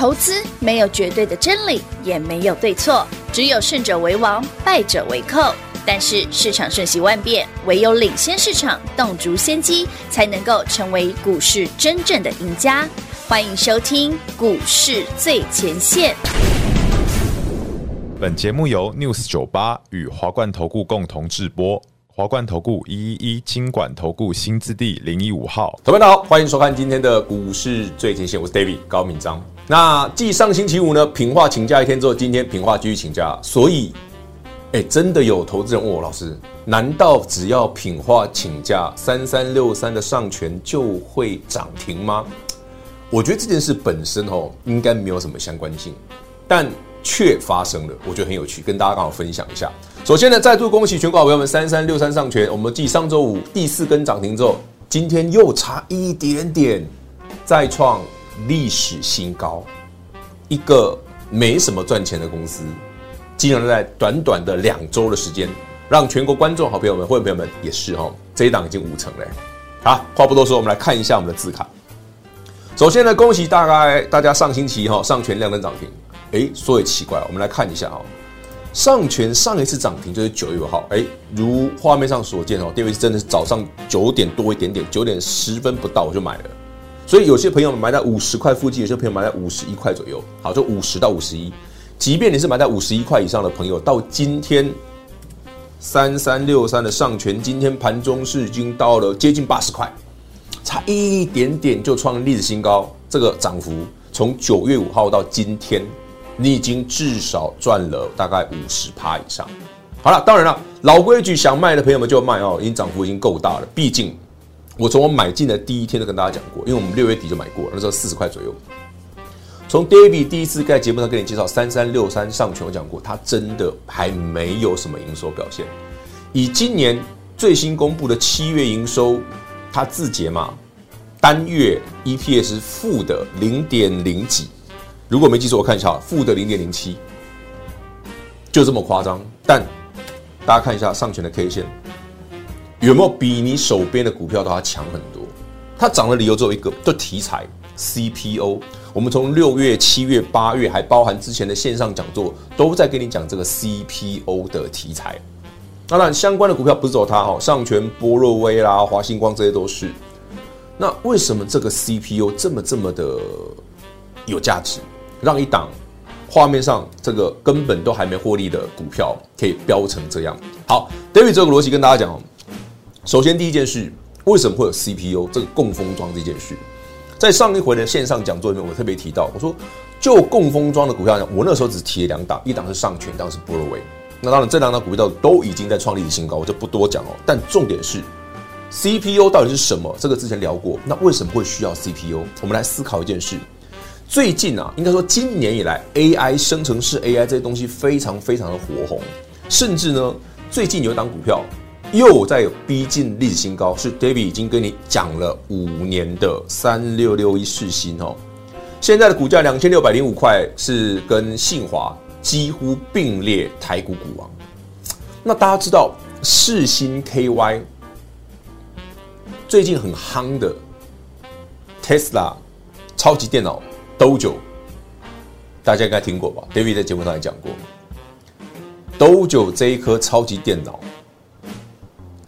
投资没有绝对的真理，也没有对错，只有胜者为王，败者为寇。但是市场瞬息万变，唯有领先市场，洞烛先机，才能够成为股市真正的赢家。欢迎收听《股市最前线》。本节目由 News 九八与华冠投顾共同制播。华冠投顾一一一金管投顾新字第零一五号，同学们好，欢迎收看今天的股市最前线，我是 David 高敏章。那继上星期五呢，品化请假一天之后，今天品化继续请假，所以，哎，真的有投资人问我老师，难道只要品化请假，三三六三的上权就会涨停吗？我觉得这件事本身哦，应该没有什么相关性，但。却发生了，我觉得很有趣，跟大家刚好分享一下。首先呢，再度恭喜全国好朋友们，三三六三上权，我们继上周五第四根涨停之后，今天又差一点点再创历史新高。一个没什么赚钱的公司，竟然在短短的两周的时间，让全国观众好朋友们、会员朋友们也是哈，这一档已经五成了。好，话不多说，我们来看一下我们的字卡。首先呢，恭喜大概大家上星期哈上全量能涨停。哎，说也奇怪，我们来看一下哦。上全上一次涨停就是九月五号，哎，如画面上所见哦，因为真的是早上九点多一点点，九点十分不到我就买了。所以有些朋友买在五十块附近，有些朋友买在五十一块左右，好，就五十到五十一。即便你是买在五十一块以上的朋友，到今天三三六三的上权，今天盘中是已经到了接近八十块，差一点点就创历史新高。这个涨幅从九月五号到今天。你已经至少赚了大概五十趴以上。好了，当然了，老规矩，想卖的朋友们就卖哦，已经涨幅已经够大了。毕竟我从我买进的第一天就跟大家讲过，因为我们六月底就买过，那时候四十块左右。从 David 第一次在节目上跟你介绍三三六三上全，我讲过，它真的还没有什么营收表现。以今年最新公布的七月营收，它自结嘛，单月 EPS 负的零点零几。如果没记错，我看一下，负的零点零七，就这么夸张。但大家看一下上全的 K 线，有没有比你手边的股票都要强很多？它涨的理由只有一个，就题材 CPO。我们从六月、七月、八月，还包含之前的线上讲座，都在跟你讲这个 CPO 的题材。当然，相关的股票不是只有它哈，上全、波若威啦、华星光这些都是。那为什么这个 CPO 这么这么的有价值？让一档画面上这个根本都还没获利的股票可以飙成这样。好，David 这个逻辑跟大家讲。首先第一件事，为什么会有 CPU 这个共封装这件事？在上一回的线上讲座里面，我特别提到，我说就共封装的股票讲，我那时候只提了两档，一档是上权，一档是波若威。那当然这两档股票都已经在创历史新高，我就不多讲哦。但重点是，CPU 到底是什么？这个之前聊过。那为什么会需要 CPU？我们来思考一件事。最近啊，应该说今年以来，AI 生成式 AI 这些东西非常非常的火红，甚至呢，最近有一档股票又在逼近历史新高，是 David 已经跟你讲了五年的三六六一世新哦，现在的股价两千六百零五块，是跟信华几乎并列台股股王。那大家知道世新 KY 最近很夯的 Tesla 超级电脑。Dojo，大家应该听过吧？David 在节目上也讲过。Dojo 这一颗超级电脑，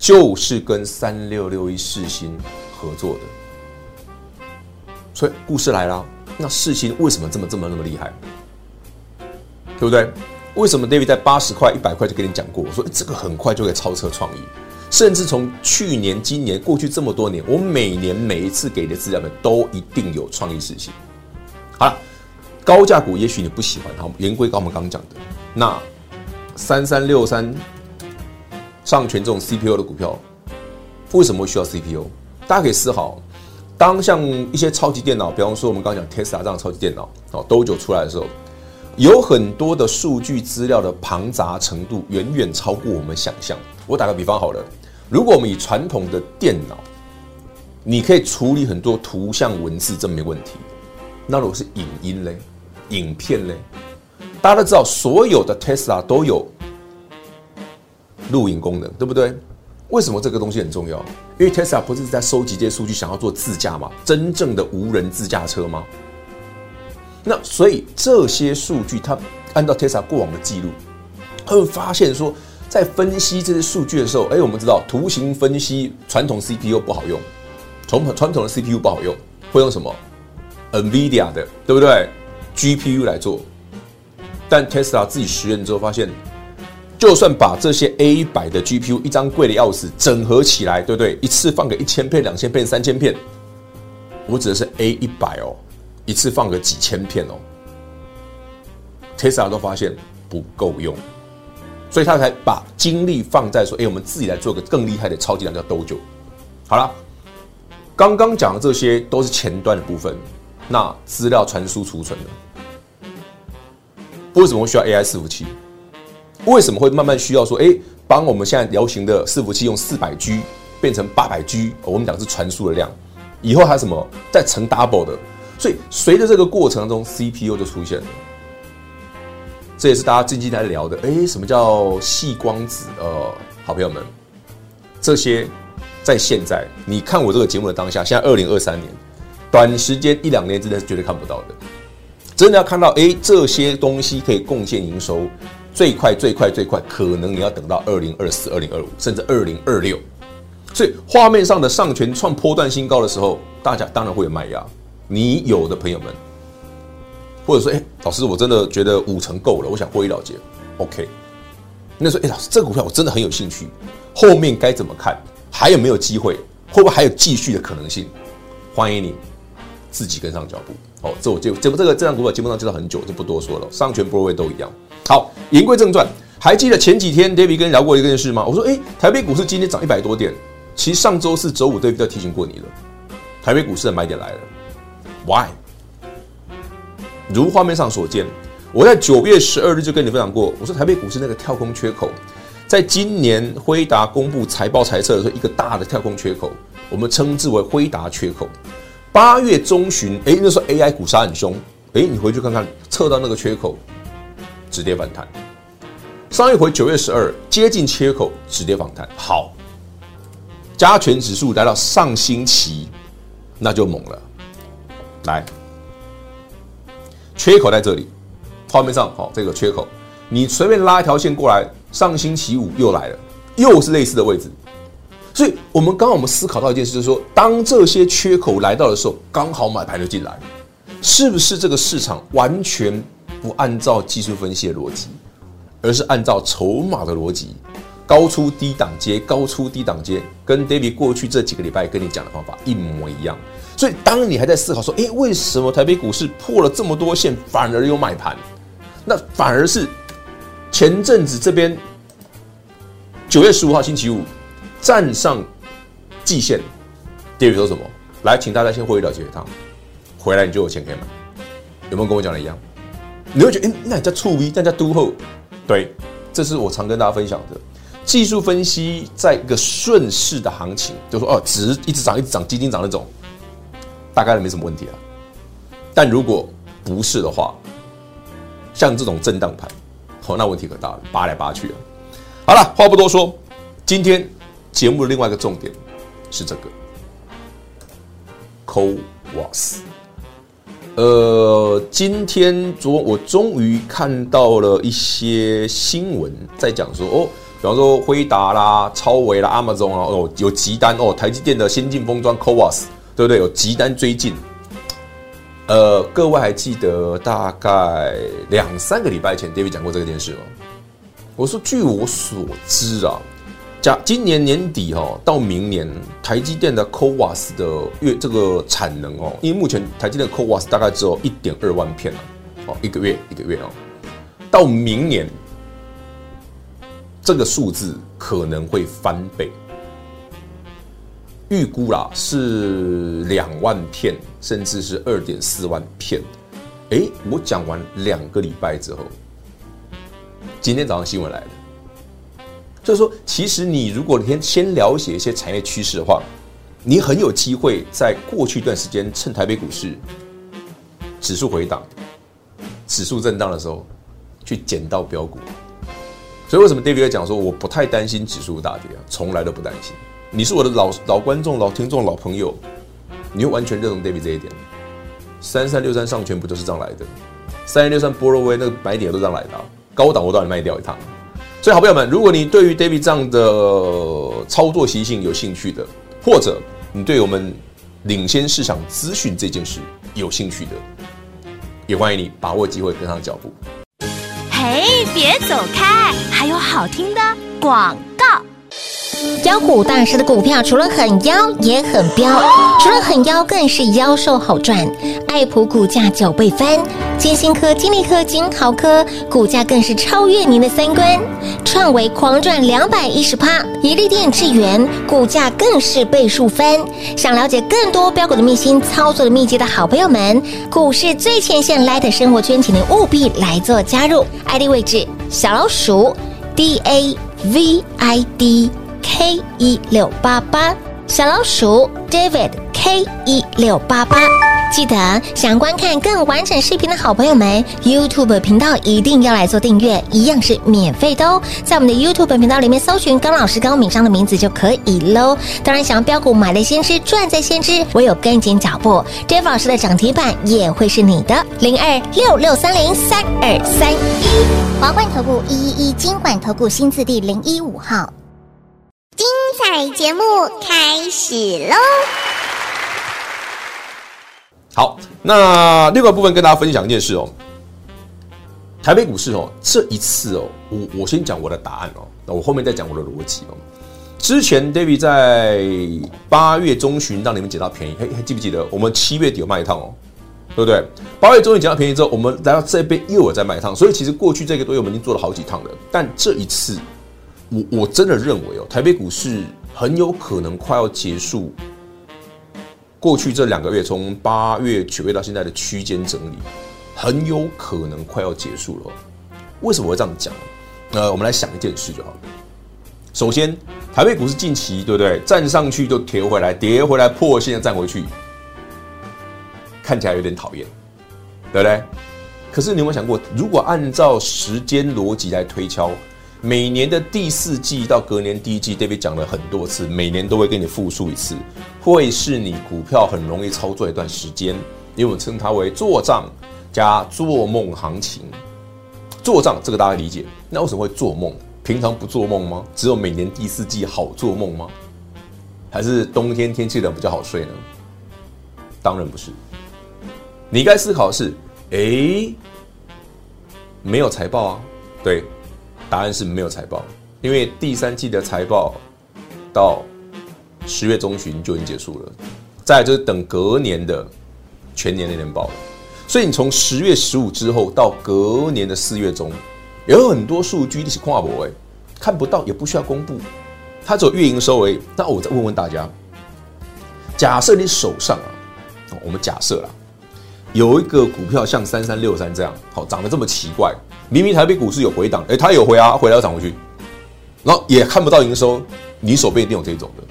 就是跟三六六一世芯合作的。所以故事来了，那世芯为什么这么这么那么厉害？对不对？为什么 David 在八十块、一百块就跟你讲过？我说这个很快就可以超车创意，甚至从去年、今年过去这么多年，我每年每一次给的资料呢，都一定有创意世芯。好了，高价股也许你不喜欢，好，言归刚我们刚讲的，那三三六三上权这种 CPU 的股票，为什么会需要 CPU？大家可以思考，当像一些超级电脑，比方说我们刚讲 Tesla 这样超级电脑哦，Dojo 出来的时候，有很多的数据资料的庞杂程度远远超过我们想象。我打个比方好了，如果我们以传统的电脑，你可以处理很多图像文字，这没问题。那如果是影音嘞，影片嘞，大家都知道，所有的 Tesla 都有录影功能，对不对？为什么这个东西很重要？因为 Tesla 不是在收集这些数据，想要做自驾吗？真正的无人自驾车吗？那所以这些数据，它按照 Tesla 过往的记录，他会发现说，在分析这些数据的时候，哎，我们知道图形分析传统 CPU 不好用，传统传统的 CPU 不好用，会用什么？NVIDIA 的，对不对？GPU 来做。但 Tesla 自己实验之后发现，就算把这些 A 一百的 GPU 一张贵的要死整合起来，对不对？一次放个一千片、两千片、三千片，我指的是 A 一百哦。一次放个几千片哦，Tesla 都发现不够用，所以他才把精力放在说：“哎，我们自己来做个更厉害的超级量，叫 Dojo。”好了，刚刚讲的这些都是前端的部分，那资料传输储存呢？为什么会需要 AI 伺服器？为什么会慢慢需要说：“哎，帮我们现在流行的伺服器用四百 G 变成八百 G？” 我们讲是传输的量，以后还什么再乘 double 的？所以，随着这个过程中，CPU 就出现了。这也是大家近期在聊的。哎，什么叫细光子？呃，好朋友们，这些在现在你看我这个节目的当下，现在二零二三年，短时间一两年之内是绝对看不到的。真的要看到，哎，这些东西可以贡献营收，最快最快最快，可能你要等到二零二四、二零二五，甚至二零二六。所以，画面上的上权创波段新高的时候，大家当然会有卖压。你有的朋友们，或者说，哎、老师，我真的觉得五成够了，我想获利了结。OK，那说，哎、老师，这个股票我真的很有兴趣，后面该怎么看？还有没有机会？会不会还有继续的可能性？欢迎你自己跟上脚步。哦，这我就这不这个这张股票基本上介绍很久，就不多说了。上权、波位都一样。好，言归正传，还记得前几天 David 跟你聊过一个件事吗？我说，哎、台北股市今天涨一百多点，其实上周四、周五 David 都提醒过你了，台北股市的买点来了。Why？如画面上所见，我在九月十二日就跟你分享过，我说台北股市那个跳空缺口，在今年辉达公布财报财测的时候，一个大的跳空缺口，我们称之为辉达缺口。八月中旬，哎，那时候 AI 股杀很凶，哎，你回去看看，测到那个缺口，止跌反弹。上一回九月十二接近缺口，止跌反弹。好，加权指数来到上星期，那就猛了。来，缺口在这里，画面上好，这个缺口，你随便拉一条线过来，上星期五又来了，又是类似的位置，所以我们刚刚我们思考到一件事，就是说，当这些缺口来到的时候，刚好买盘就进来，是不是这个市场完全不按照技术分析的逻辑，而是按照筹码的逻辑，高出低档接，高出低档接，跟 David 过去这几个礼拜跟你讲的方法一模一样。所以，当你还在思考说，诶，为什么台北股市破了这么多线，反而有买盘？那反而是前阵子这边九月十五号星期五站上季线，，David 说什么？来，请大家先获利了解一趟，回来你就有钱可以买。有没有跟我讲的一样？你会觉得，诶，那你叫触 V，那叫都后？对，这是我常跟大家分享的技术分析，在一个顺势的行情，就说哦，值一直涨，一直涨，基金涨那种。大概没什么问题啊，但如果不是的话，像这种震荡盘，哦，那问题可大了，扒来扒去啊。好了，话不多说，今天节目的另外一个重点是这个，CoWoS。呃，今天昨我终于看到了一些新闻在讲说，哦，比方说辉达啦、超微啦、Amazon 啊，哦，有急单哦，台积电的先进封装 CoWoS。对不对？有急单追进，呃，各位还记得大概两三个礼拜前，David 讲过这个件事吗？我说，据我所知啊，假今年年底哈、哦，到明年台积电的 CoWAS 的月这个产能哦，因为目前台积电 CoWAS 大概只有一点二万片哦，一个月一个月哦，到明年这个数字可能会翻倍。预估啦是两万片，甚至是二点四万片。诶，我讲完两个礼拜之后，今天早上新闻来了，就是说，其实你如果先先了解一些产业趋势的话，你很有机会在过去一段时间趁台北股市指数回档、指数震荡的时候，去捡到标股。所以为什么 David 讲说我不太担心指数大跌啊？从来都不担心。你是我的老老观众、老听众、老朋友，你会完全认同 David 这一点。三三六三上权不就是这样来的？三三六三波若威那个买点都这样来的，高档我都要卖掉一趟。所以，好朋友们，如果你对于 David 这样的操作习性有兴趣的，或者你对我们领先市场资讯这件事有兴趣的，也欢迎你把握机会跟上脚步。嘿，别走开，还有好听的广。妖股大师的股票除了很妖也很彪，除了很妖更是妖兽好赚。爱普股价九倍翻，金星科、金利科、金豪科股价更是超越您的三观。创维狂赚两百一十趴，怡利电、智源股价更是倍数翻。想了解更多标股的秘辛、操作的秘籍的好朋友们，股市最前线 Light 生活圈，请您务必来做加入。ID 位置小老鼠 D A V I D。K 一六八八小老鼠 David K 一六八八，记得想观看更完整视频的好朋友们，YouTube 频道一定要来做订阅，一样是免费的哦。在我们的 YouTube 频道里面搜寻高老师高敏章的名字就可以喽。当然，想要标股买在先知赚在先知，唯有跟紧脚步，David 老师的涨停板也会是你的。零二六六三零三二三一华冠投顾一一一金管投顾新字第零一五号。精彩节目开始喽！好，那另外部分跟大家分享一件事哦。台北股市哦，这一次哦，我我先讲我的答案哦，那我后面再讲我的逻辑哦。之前 David 在八月中旬让你们捡到便宜，还还记不记得？我们七月底有卖一趟哦，对不对？八月中旬捡到便宜之后，我们来到这边又有在卖一趟，所以其实过去这个多月我们已经做了好几趟了。但这一次。我我真的认为哦，台北股市很有可能快要结束。过去这两个月，从八月、九月到现在的区间整理，很有可能快要结束了。为什么会这样讲？呃，我们来想一件事就好了。首先，台北股市近期对不对？站上去就跌回来，跌回来破线再站回去，看起来有点讨厌，对不对？可是你有没有想过，如果按照时间逻辑来推敲？每年的第四季到隔年第一季，David 讲了很多次，每年都会给你复述一次，会是你股票很容易操作一段时间，因为我们称它为做账加做梦行情。做账这个大家理解，那为什么会做梦？平常不做梦吗？只有每年第四季好做梦吗？还是冬天天气冷比较好睡呢？当然不是。你该思考的是，诶，没有财报啊，对。答案是没有财报，因为第三季的财报到十月中旬就已经结束了，再就是等隔年的全年的年报。所以你从十月十五之后到隔年的四月中，有很多数据你是跨博哎，看不到也不需要公布，它只有月营收而已。那我再问问大家，假设你手上啊，我们假设啦，有一个股票像三三六三这样，好长得这么奇怪。明明台北股市有回档，哎，它有回啊，回来又涨回去，然后也看不到营收，你手边一定有这种的，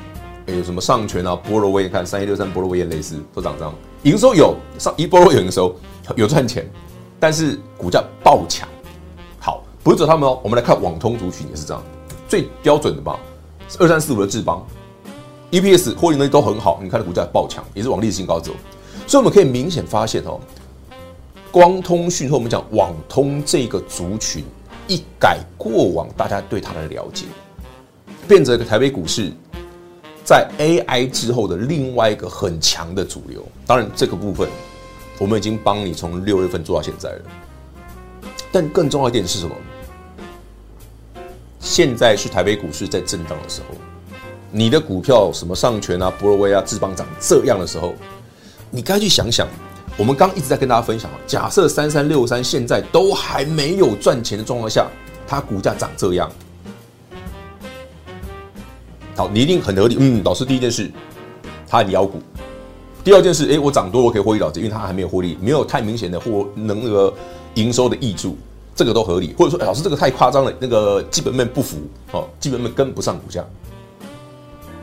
哎，有什么上权啊、波罗威，看三一六三波罗威也类似，都涨这样，营收有上一波有营收，有赚钱，但是股价爆强。好，不是只他们哦，我们来看网通族群也是这样，最标准的吧，二三四五的智邦，EPS 获利能力都很好，你看的股价爆强，也是往历史新高走，所以我们可以明显发现哦。光通讯和我们讲网通这个族群一改过往大家对它的了解，变成一个台北股市在 AI 之后的另外一个很强的主流。当然，这个部分我们已经帮你从六月份做到现在了。但更重要一点是什么？现在是台北股市在震荡的时候，你的股票什么上权啊、波罗威啊、智邦涨这样的时候，你该去想想。我们刚一直在跟大家分享，假设三三六三现在都还没有赚钱的状况下，它股价涨这样，好，你一定很合理。嗯，老师，第一件事，它妖股；第二件事，哎，我涨多我可以获利了结，因为它还没有获利，没有太明显的获能那个营收的挹注，这个都合理。或者说，老师这个太夸张了，那个基本面不符，哦，基本面跟不上股价。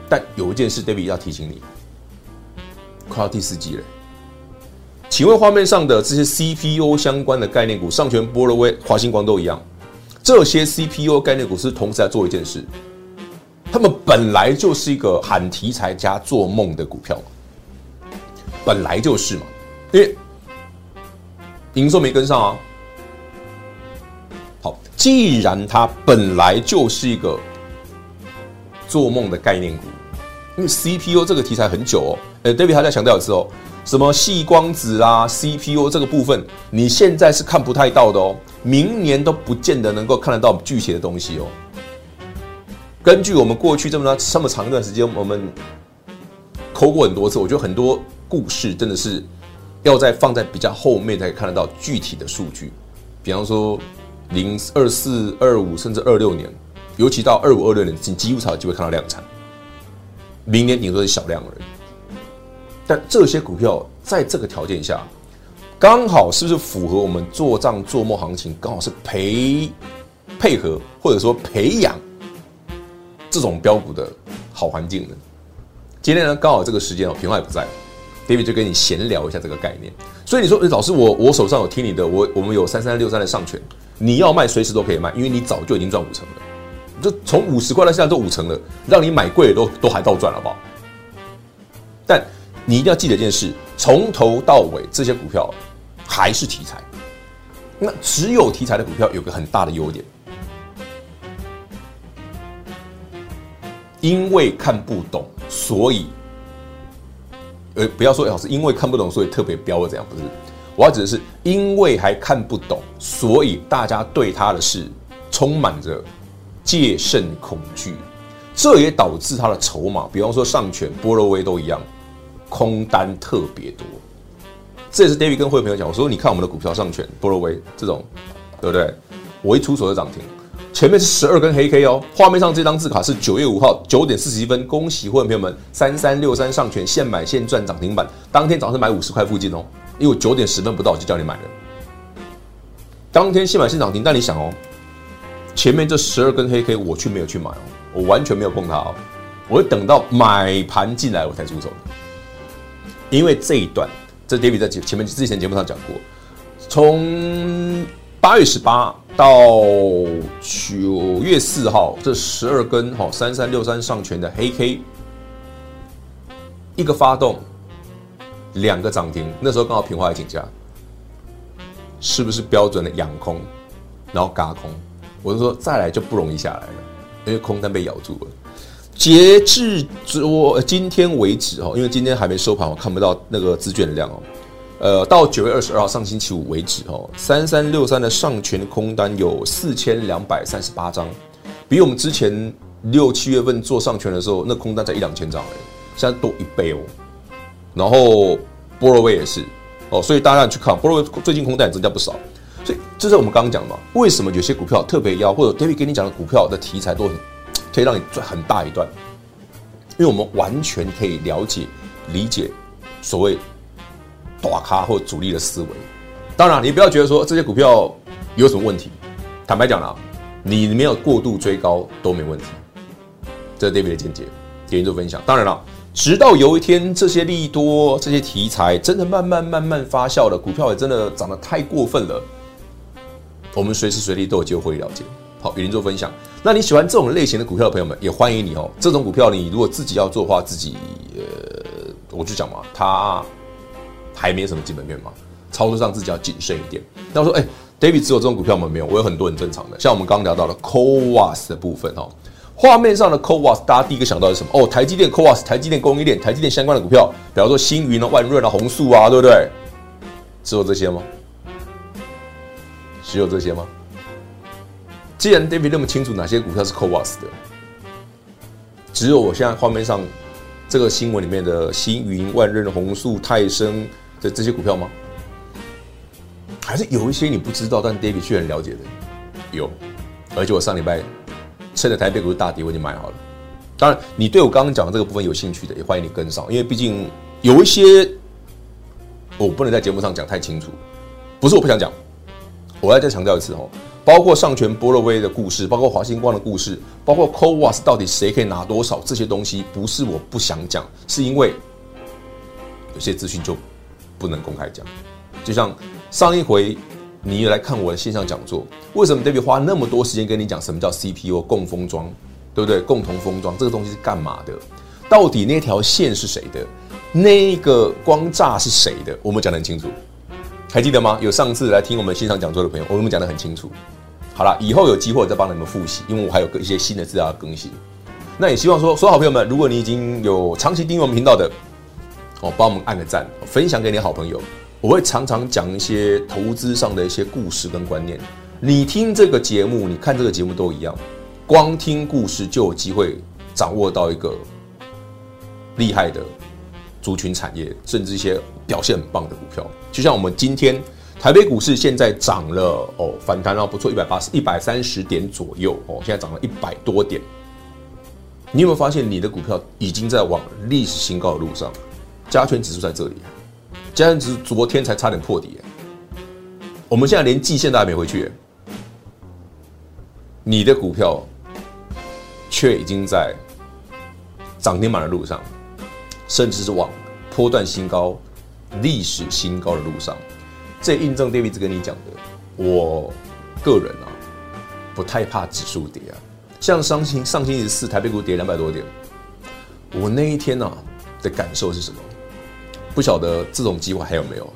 但有一件事，David 要提醒你，快到第四季了。请问画面上的这些 CPU 相关的概念股，上全、波罗威、华星光都一样。这些 CPU 概念股是同时在做一件事，他们本来就是一个喊题材加做梦的股票，本来就是嘛。因为营收没跟上啊。好，既然它本来就是一个做梦的概念股，因为 CPU 这个题材很久哦。呃，David 还在强调一次哦，什么细光子啊，CPU 这个部分，你现在是看不太到的哦，明年都不见得能够看得到具体的东西哦。根据我们过去这么长这么长一段时间，我们抠过很多次，我觉得很多故事真的是要在放在比较后面才看得到具体的数据，比方说零二四、二五甚至二六年，尤其到二五、二六年，你几乎才有机会看到量产，明年顶多是小量而已。但这些股票在这个条件下，刚好是不是符合我们做账做梦行情？刚好是陪配合或者说培养。这种标股的好环境呢？今天呢，刚好这个时间哦，平话也不在，David 就跟你闲聊一下这个概念。所以你说，老师，我我手上有听你的，我我们有三三六三的上权，你要卖随时都可以卖，因为你早就已经赚五成了，就从五十块到现在都五成了，让你买贵的都都还倒赚了，好不好？但你一定要记得一件事，从头到尾这些股票还是题材，那只有题材的股票有个很大的优点。因为看不懂，所以，呃，不要说老师因为看不懂，所以特别飙了怎样？不是，我要指的是因为还看不懂，所以大家对他的事充满着戒慎恐惧，这也导致他的筹码，比方说上权、波罗威都一样，空单特别多。这也是 David 跟会朋友讲，我说你看我们的股票上权、波罗威这种，对不对？我一出手就涨停。前面是十二根黑 K 哦，画面上这张字卡是九月五号九点四十一分，恭喜会员朋友们三三六三上权现买现赚涨停板，当天早上买五十块附近哦，因为九点十分不到就叫你买了，当天现买现涨停，但你想哦，前面这十二根黑 K 我却没有去买哦，我完全没有碰它哦，我等到买盘进来我才出手，因为这一段这 David 在前面之前节目上讲过，从。八月十八到九月四号，这十二根哈三三六三上权的黑 K，一个发动，两个涨停，那时候刚好平话也请假，是不是标准的养空，然后嘎空？我就说再来就不容易下来了，因为空单被咬住了。截至昨今天为止哈，因为今天还没收盘，我看不到那个资券量哦。呃，到九月二十二号上星期五为止，哦，三三六三的上权空单有四千两百三十八张，比我们之前六七月份做上权的时候，那空单才一两千张哎，现在多一倍哦。然后波罗威也是哦，所以大家去看波罗威最近空单也增加不少，这是我们刚刚讲的嘛，为什么有些股票特别妖，或者 David 跟你讲的股票的题材都很可以让你赚很大一段，因为我们完全可以了解理解所谓。大咖或主力的思维，当然你不要觉得说这些股票有什么问题。坦白讲啦，你没有过度追高都没问题。这是 David 的见解，给您做分享。当然了，直到有一天这些利多、这些题材真的慢慢慢慢发酵了，股票也真的涨得太过分了，我们随时随地都有机会了解。好，与您做分享。那你喜欢这种类型的股票的朋友们，也欢迎你哦。这种股票你如果自己要做的话，自己呃，我就讲嘛，它。还没什么基本面嘛，操作上自己要谨慎一点。那我说，哎、，David 只有这种股票吗？没有，我有很多很正常的。像我们刚刚聊到的 CoWAS 的部分哦，画面上的 CoWAS，大家第一个想到的是什么？哦，台积电 CoWAS，台积电供应链，台积电相关的股票，比方说星云啊、万润啊、弘塑啊，对不对？只有这些吗？只有这些吗？既然 David 那么清楚哪些股票是 Co-Was 的，只有我现在画面上这个新闻里面的星云、万润、红树、泰升。的这些股票吗？还是有一些你不知道，但 David 却很了解的，有。而且我上礼拜趁着台北股市大跌，我已经买好了。当然，你对我刚刚讲的这个部分有兴趣的，也欢迎你跟上，因为毕竟有一些我不能在节目上讲太清楚，不是我不想讲，我要再强调一次哦，包括上权波若威的故事，包括华星光的故事，包括 CoWAS 到底谁可以拿多少，这些东西不是我不想讲，是因为有些资讯就。不能公开讲，就像上一回你来看我的线上讲座，为什么 David 花那么多时间跟你讲什么叫 CPU 共封装，对不对？共同封装这个东西是干嘛的？到底那条线是谁的？那个光栅是谁的？我们讲得很清楚。还记得吗？有上次来听我们线上讲座的朋友，我们讲得很清楚。好了，以后有机会再帮你们复习，因为我还有一些新的资料要更新。那也希望说，所有好朋友们，如果你已经有长期订阅我们频道的，哦，帮我们按个赞，分享给你好朋友。我会常常讲一些投资上的一些故事跟观念。你听这个节目，你看这个节目都一样，光听故事就有机会掌握到一个厉害的族群产业，甚至一些表现很棒的股票。就像我们今天台北股市现在涨了哦，反弹了不错，一百八十、一百三十点左右哦，现在涨了一百多点。你有没有发现你的股票已经在往历史新高的路上？加权指数在这里。加权指数昨天才差点破底，我们现在连季线都还没回去，你的股票却已经在涨停板的路上，甚至是往波段新高、历史新高的路上。这印证 David 跟你讲的，我个人啊不太怕指数跌啊。像上星上星期四台北股跌两百多点，我那一天呢、啊、的感受是什么？不晓得这种机会还有没有？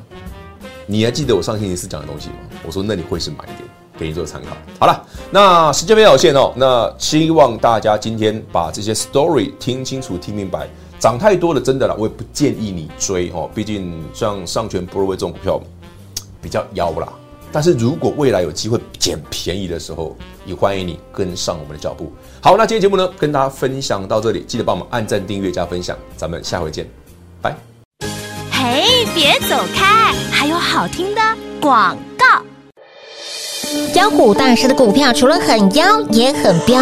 你还记得我上星期四讲的东西吗？我说那里会是买点，给你做参考。好了，那时间没有限哦，那希望大家今天把这些 story 听清楚、听明白。涨太多了，真的啦，我也不建议你追哦。毕竟像上权、波若威这种股票比较妖啦。但是如果未来有机会捡便宜的时候，也欢迎你跟上我们的脚步。好，那今天节目呢，跟大家分享到这里，记得帮我们按赞、订阅、加分享，咱们下回见，拜。嘿，别走开，还有好听的广告。妖股大师的股票除了很妖，也很彪，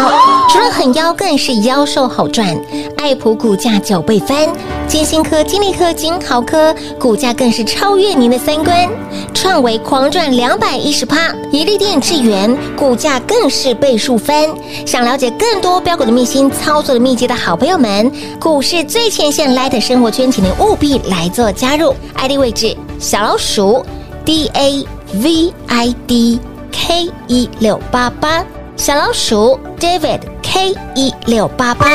除了很妖，更是妖兽好赚。爱普股价九倍翻，金星科、金利科、金豪科股价更是超越您的三观。创维狂赚两百一十趴，一利电、智原股价更是倍数翻。想了解更多标股的秘辛、操作的秘籍的好朋友们，股市最前线 Light 生活圈，请您务必来做加入。ID 位置：小老鼠 D A V I D K 一六八八，小老鼠 David K 一六八八。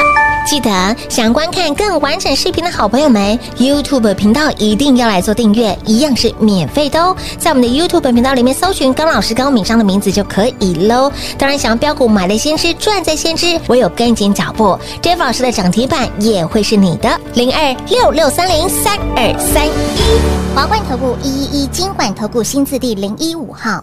记得想观看更完整视频的好朋友们，YouTube 频道一定要来做订阅，一样是免费的哦。在我们的 YouTube 频道里面搜寻高老师高敏章的名字就可以喽。当然，想要标股买在先知，赚在先知，唯有跟紧脚步，Jeff 老师的涨停板也会是你的。零二六六三零三二三一，华冠投顾一一一金管投顾新字第零一五号，